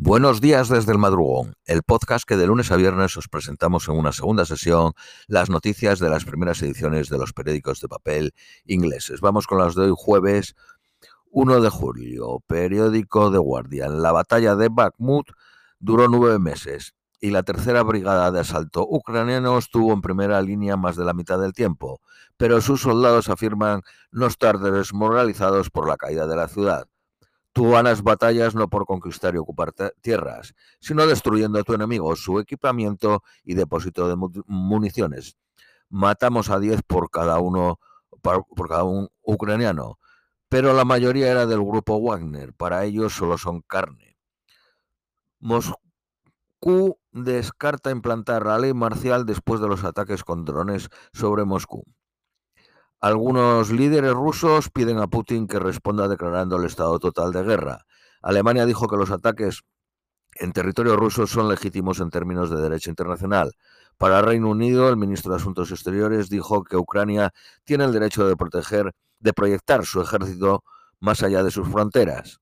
Buenos días desde el madrugón, el podcast que de lunes a viernes os presentamos en una segunda sesión las noticias de las primeras ediciones de los periódicos de papel ingleses. Vamos con las de hoy jueves 1 de julio. Periódico de Guardian. La batalla de Bakhmut duró nueve meses y la tercera brigada de asalto ucraniano estuvo en primera línea más de la mitad del tiempo, pero sus soldados afirman no estar desmoralizados por la caída de la ciudad. Tú ganas batallas no por conquistar y ocupar tierras, sino destruyendo a tu enemigo, su equipamiento y depósito de municiones. Matamos a 10 por cada uno, por cada un ucraniano, pero la mayoría era del grupo Wagner. Para ellos solo son carne. Moscú descarta implantar la ley marcial después de los ataques con drones sobre Moscú. Algunos líderes rusos piden a Putin que responda declarando el estado total de guerra. Alemania dijo que los ataques en territorio ruso son legítimos en términos de derecho internacional. Para Reino Unido, el ministro de Asuntos Exteriores dijo que Ucrania tiene el derecho de proteger, de proyectar su ejército más allá de sus fronteras.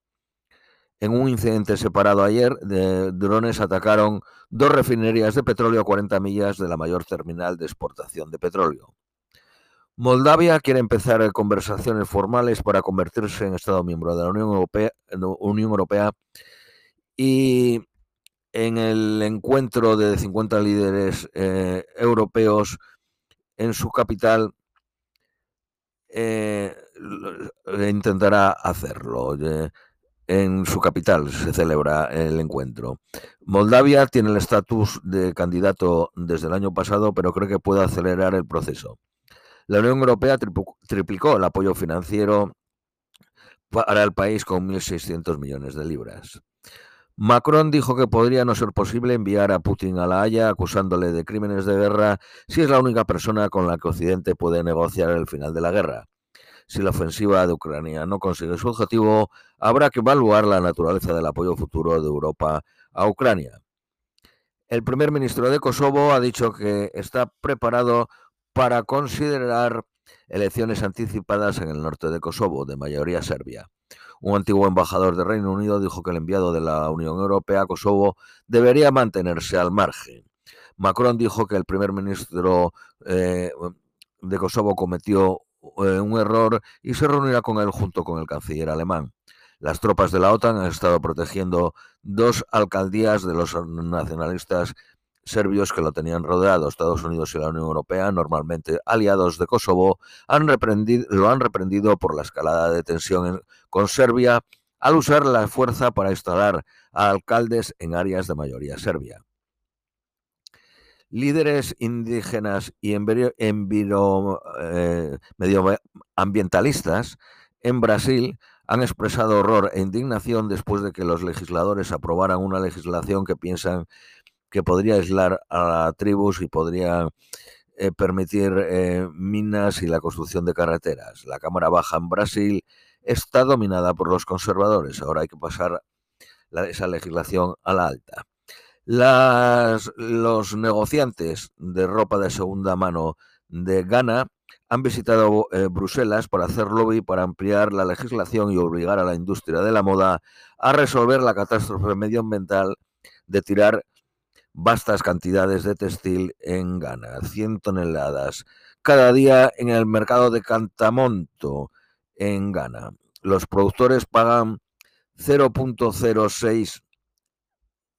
En un incidente separado ayer, drones atacaron dos refinerías de petróleo a 40 millas de la mayor terminal de exportación de petróleo. Moldavia quiere empezar conversaciones formales para convertirse en Estado miembro de la Unión Europea, Unión Europea y en el encuentro de 50 líderes eh, europeos en su capital eh, intentará hacerlo. en su capital se celebra el encuentro. Moldavia tiene el estatus de candidato desde el año pasado, pero cree que puede acelerar el proceso. La Unión Europea triplicó el apoyo financiero para el país con 1.600 millones de libras. Macron dijo que podría no ser posible enviar a Putin a La Haya acusándole de crímenes de guerra si es la única persona con la que Occidente puede negociar el final de la guerra. Si la ofensiva de Ucrania no consigue su objetivo, habrá que evaluar la naturaleza del apoyo futuro de Europa a Ucrania. El primer ministro de Kosovo ha dicho que está preparado para considerar elecciones anticipadas en el norte de Kosovo, de mayoría serbia. Un antiguo embajador de Reino Unido dijo que el enviado de la Unión Europea a Kosovo debería mantenerse al margen. Macron dijo que el primer ministro eh, de Kosovo cometió eh, un error y se reunirá con él junto con el canciller alemán. Las tropas de la OTAN han estado protegiendo dos alcaldías de los nacionalistas serbios que lo tenían rodeado, Estados Unidos y la Unión Europea, normalmente aliados de Kosovo, han lo han reprendido por la escalada de tensión con Serbia al usar la fuerza para instalar a alcaldes en áreas de mayoría serbia. Líderes indígenas y eh, medioambientalistas en Brasil han expresado horror e indignación después de que los legisladores aprobaran una legislación que piensan que podría aislar a tribus y podría eh, permitir eh, minas y la construcción de carreteras. La Cámara Baja en Brasil está dominada por los conservadores. Ahora hay que pasar esa legislación a la alta. los negociantes de ropa de segunda mano de Ghana han visitado eh, Bruselas para hacer lobby para ampliar la legislación y obligar a la industria de la moda a resolver la catástrofe medioambiental de tirar vastas cantidades de textil en Ghana, 100 toneladas cada día en el mercado de Cantamonto en Ghana. Los productores pagan 0.06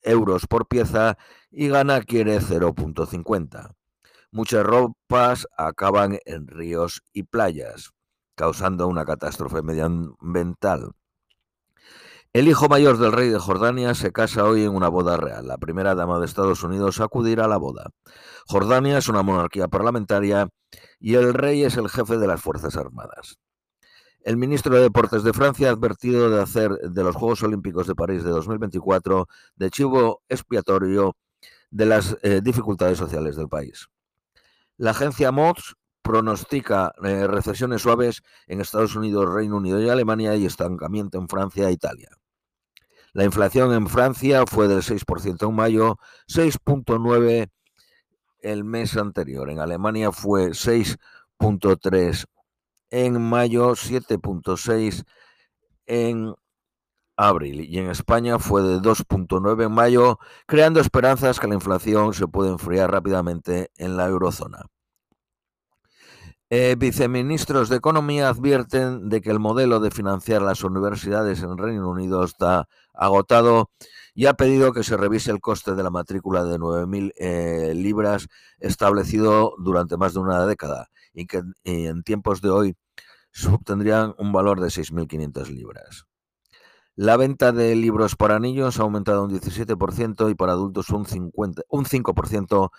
euros por pieza y Ghana quiere 0.50. Muchas ropas acaban en ríos y playas, causando una catástrofe medioambiental. El hijo mayor del rey de Jordania se casa hoy en una boda real. La primera dama de Estados Unidos acudirá a la boda. Jordania es una monarquía parlamentaria y el rey es el jefe de las Fuerzas Armadas. El ministro de Deportes de Francia ha advertido de hacer de los Juegos Olímpicos de París de 2024 de chivo expiatorio de las eh, dificultades sociales del país. La agencia MODS pronostica eh, recesiones suaves en Estados Unidos, Reino Unido y Alemania y estancamiento en Francia e Italia. La inflación en Francia fue del 6% en mayo, 6.9% el mes anterior. En Alemania fue 6.3% en mayo, 7.6% en abril y en España fue de 2.9 en mayo, creando esperanzas que la inflación se puede enfriar rápidamente en la eurozona. Eh, viceministros de Economía advierten de que el modelo de financiar las universidades en Reino Unido está agotado y ha pedido que se revise el coste de la matrícula de 9.000 eh, libras establecido durante más de una década y que en tiempos de hoy obtendrían un valor de 6.500 libras. La venta de libros para niños ha aumentado un 17% y para adultos un, 50, un 5%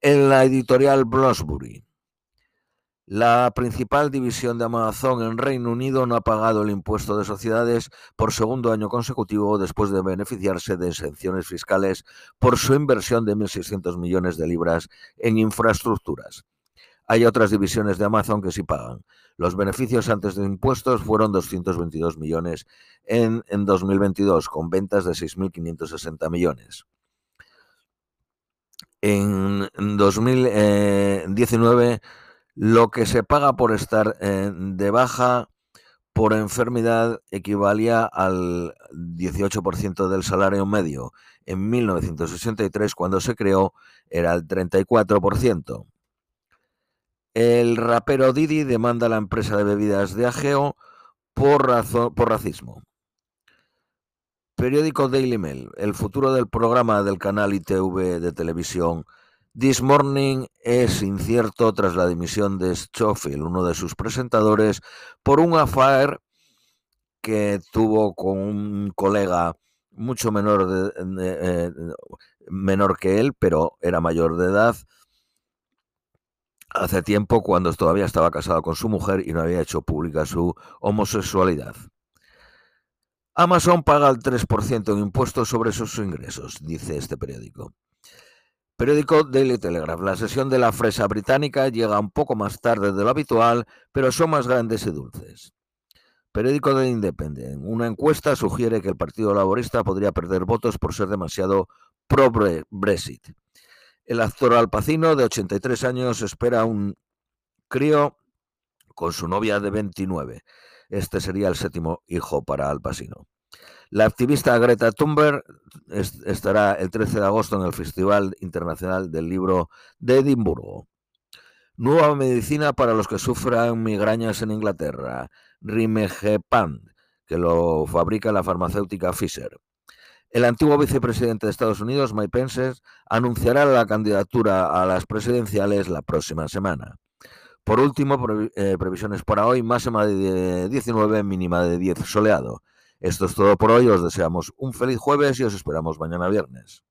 en la editorial Bloomsbury. La principal división de Amazon en Reino Unido no ha pagado el impuesto de sociedades por segundo año consecutivo después de beneficiarse de exenciones fiscales por su inversión de 1.600 millones de libras en infraestructuras. Hay otras divisiones de Amazon que sí pagan. Los beneficios antes de impuestos fueron 222 millones en, 2022, con ventas de 6.560 millones. En 2019, lo que se paga por estar eh, de baja por enfermedad equivalía al 18% del salario medio. En 1963, cuando se creó, era el 34%. El rapero Didi demanda a la empresa de bebidas de Ageo por, por racismo. Periódico Daily Mail. El futuro del programa del canal ITV de televisión This Morning es incierto tras la dimisión de Schofield, uno de sus presentadores, por un affair que tuvo con un colega mucho menor, eh, menor que él, pero era mayor de edad, hace tiempo cuando todavía estaba casado con su mujer y no había hecho pública su homosexualidad. Amazon paga el 3% en impuestos sobre sus ingresos, dice este periódico. Periódico Daily Telegraph. La sesión de la fresa británica llega un poco más tarde de lo habitual, pero son más grandes y dulces. Periódico de Independent. Una encuesta sugiere que el Partido Laborista podría perder votos por ser demasiado pro-Brexit. El actor Alpacino, de 83 años, espera un crío con su novia de 29. Este sería el séptimo hijo para Alpacino. La activista Greta Thunberg estará el 13 de agosto en el Festival Internacional del Libro de Edimburgo. Nueva medicina para los que sufran migrañas en Inglaterra. Rimegepan, que lo fabrica la farmacéutica Pfizer. El antiguo vicepresidente de Estados Unidos, Mike Pence, anunciará la candidatura a las presidenciales la próxima semana. Por último, eh, previsiones para hoy, máxima de 19, mínima de 10 soleado. Esto es todo por hoy, os deseamos un feliz jueves y os esperamos mañana viernes.